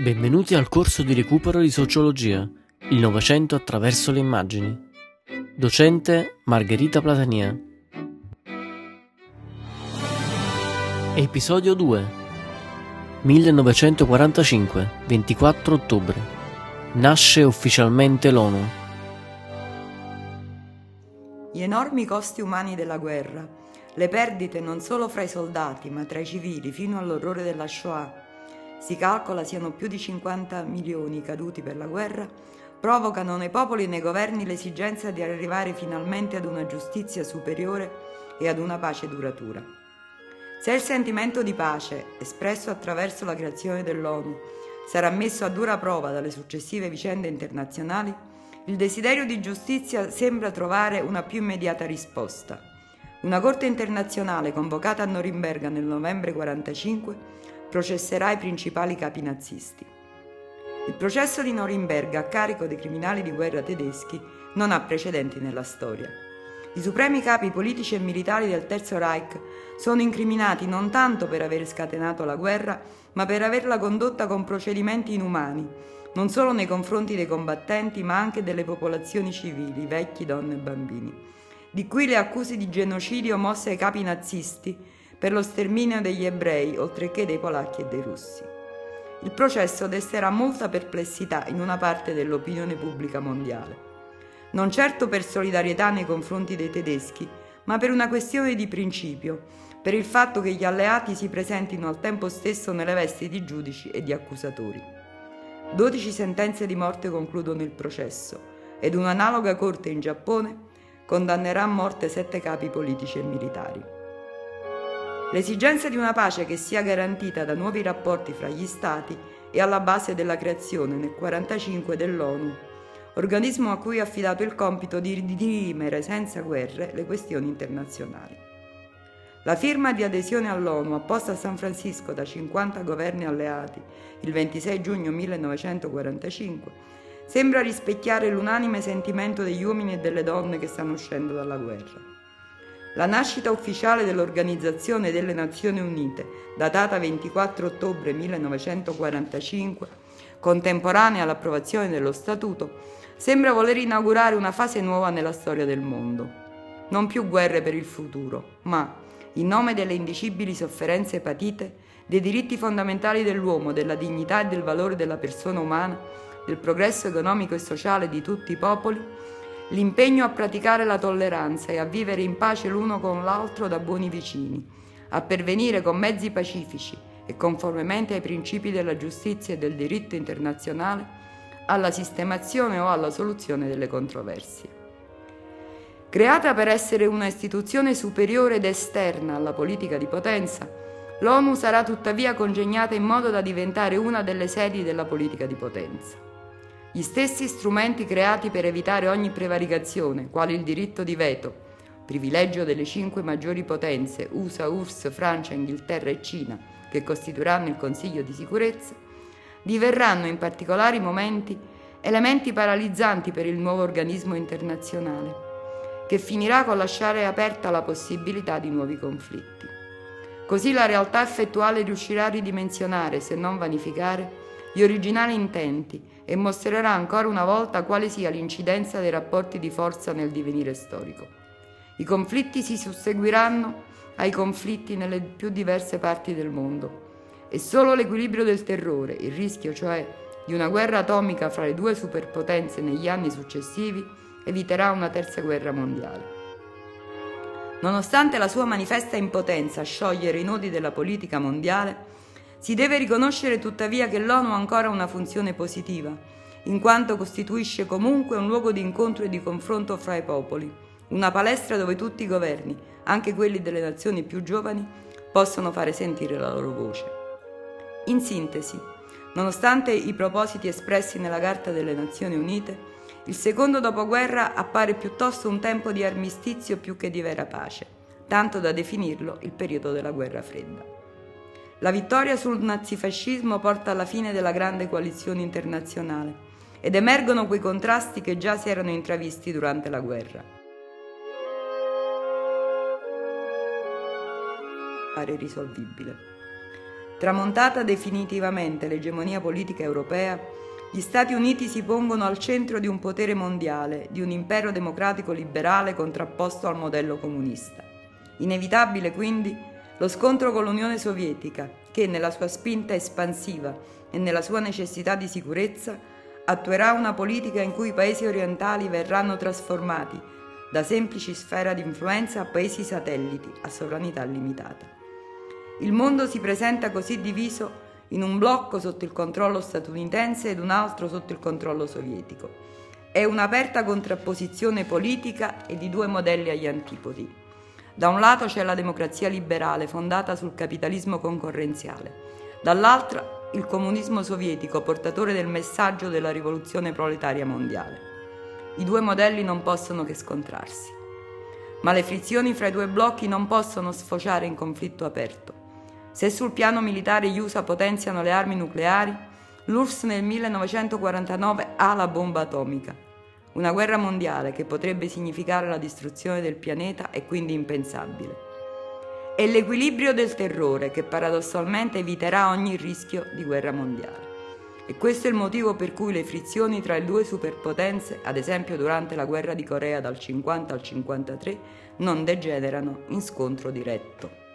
Benvenuti al corso di recupero di sociologia, il Novecento attraverso le immagini. Docente Margherita Platania. Episodio 2 1945, 24 ottobre. Nasce ufficialmente l'ONU. Gli enormi costi umani della guerra, le perdite non solo fra i soldati ma tra i civili fino all'orrore della Shoah, si calcola siano più di 50 milioni caduti per la guerra, provocano nei popoli e nei governi l'esigenza di arrivare finalmente ad una giustizia superiore e ad una pace duratura. Se il sentimento di pace, espresso attraverso la creazione dell'ONU, sarà messo a dura prova dalle successive vicende internazionali, il desiderio di giustizia sembra trovare una più immediata risposta. Una Corte internazionale convocata a Norimberga nel novembre 1945 processerà i principali capi nazisti. Il processo di Norimberga a carico dei criminali di guerra tedeschi non ha precedenti nella storia. I supremi capi politici e militari del Terzo Reich sono incriminati non tanto per aver scatenato la guerra, ma per averla condotta con procedimenti inumani, non solo nei confronti dei combattenti, ma anche delle popolazioni civili, vecchi, donne e bambini. Di qui le accuse di genocidio mosse ai capi nazisti per lo sterminio degli ebrei, oltre che dei polacchi e dei russi. Il processo desterà molta perplessità in una parte dell'opinione pubblica mondiale. Non certo per solidarietà nei confronti dei tedeschi, ma per una questione di principio, per il fatto che gli alleati si presentino al tempo stesso nelle vesti di giudici e di accusatori. Dodici sentenze di morte concludono il processo ed un'analoga corte in Giappone condannerà a morte sette capi politici e militari. L'esigenza di una pace che sia garantita da nuovi rapporti fra gli Stati è alla base della creazione nel 1945 dell'ONU, organismo a cui è affidato il compito di dirimere senza guerre le questioni internazionali. La firma di adesione all'ONU apposta a San Francisco da 50 governi alleati il 26 giugno 1945 sembra rispecchiare l'unanime sentimento degli uomini e delle donne che stanno uscendo dalla guerra. La nascita ufficiale dell'Organizzazione delle Nazioni Unite, datata 24 ottobre 1945, contemporanea all'approvazione dello Statuto, sembra voler inaugurare una fase nuova nella storia del mondo. Non più guerre per il futuro, ma, in nome delle indicibili sofferenze patite, dei diritti fondamentali dell'uomo, della dignità e del valore della persona umana, del progresso economico e sociale di tutti i popoli, l'impegno a praticare la tolleranza e a vivere in pace l'uno con l'altro da buoni vicini, a pervenire con mezzi pacifici e conformemente ai principi della giustizia e del diritto internazionale alla sistemazione o alla soluzione delle controversie. Creata per essere una istituzione superiore ed esterna alla politica di potenza, l'ONU sarà tuttavia congegnata in modo da diventare una delle sedi della politica di potenza. Gli stessi strumenti creati per evitare ogni prevaricazione, quali il diritto di veto, privilegio delle cinque maggiori potenze USA, URSS, Francia, Inghilterra e Cina, che costituiranno il Consiglio di sicurezza, diverranno in particolari momenti elementi paralizzanti per il nuovo organismo internazionale, che finirà con lasciare aperta la possibilità di nuovi conflitti. Così la realtà effettuale riuscirà a ridimensionare, se non vanificare, gli originali intenti e mostrerà ancora una volta quale sia l'incidenza dei rapporti di forza nel divenire storico. I conflitti si susseguiranno ai conflitti nelle più diverse parti del mondo e solo l'equilibrio del terrore, il rischio cioè di una guerra atomica fra le due superpotenze negli anni successivi, eviterà una terza guerra mondiale. Nonostante la sua manifesta impotenza a sciogliere i nodi della politica mondiale, si deve riconoscere tuttavia che l'ONU ha ancora una funzione positiva, in quanto costituisce comunque un luogo di incontro e di confronto fra i popoli, una palestra dove tutti i governi, anche quelli delle nazioni più giovani, possono fare sentire la loro voce. In sintesi, nonostante i propositi espressi nella Carta delle Nazioni Unite, il secondo dopoguerra appare piuttosto un tempo di armistizio più che di vera pace, tanto da definirlo il periodo della guerra fredda. La vittoria sul nazifascismo porta alla fine della grande coalizione internazionale ed emergono quei contrasti che già si erano intravisti durante la guerra. Pare risolvibile. Tramontata definitivamente l'egemonia politica europea, gli Stati Uniti si pongono al centro di un potere mondiale, di un impero democratico liberale contrapposto al modello comunista. Inevitabile quindi lo scontro con l'Unione Sovietica, che nella sua spinta espansiva e nella sua necessità di sicurezza attuerà una politica in cui i paesi orientali verranno trasformati da semplici sfera di influenza a paesi satelliti a sovranità limitata. Il mondo si presenta così diviso in un blocco sotto il controllo statunitense ed un altro sotto il controllo sovietico. È un'aperta contrapposizione politica e di due modelli agli antipodi. Da un lato c'è la democrazia liberale fondata sul capitalismo concorrenziale, dall'altro il comunismo sovietico portatore del messaggio della rivoluzione proletaria mondiale. I due modelli non possono che scontrarsi. Ma le frizioni fra i due blocchi non possono sfociare in conflitto aperto. Se sul piano militare gli USA potenziano le armi nucleari, l'URSS nel 1949 ha la bomba atomica. Una guerra mondiale che potrebbe significare la distruzione del pianeta è quindi impensabile. È l'equilibrio del terrore che paradossalmente eviterà ogni rischio di guerra mondiale. E questo è il motivo per cui le frizioni tra le due superpotenze, ad esempio durante la guerra di Corea dal 50 al 53, non degenerano in scontro diretto.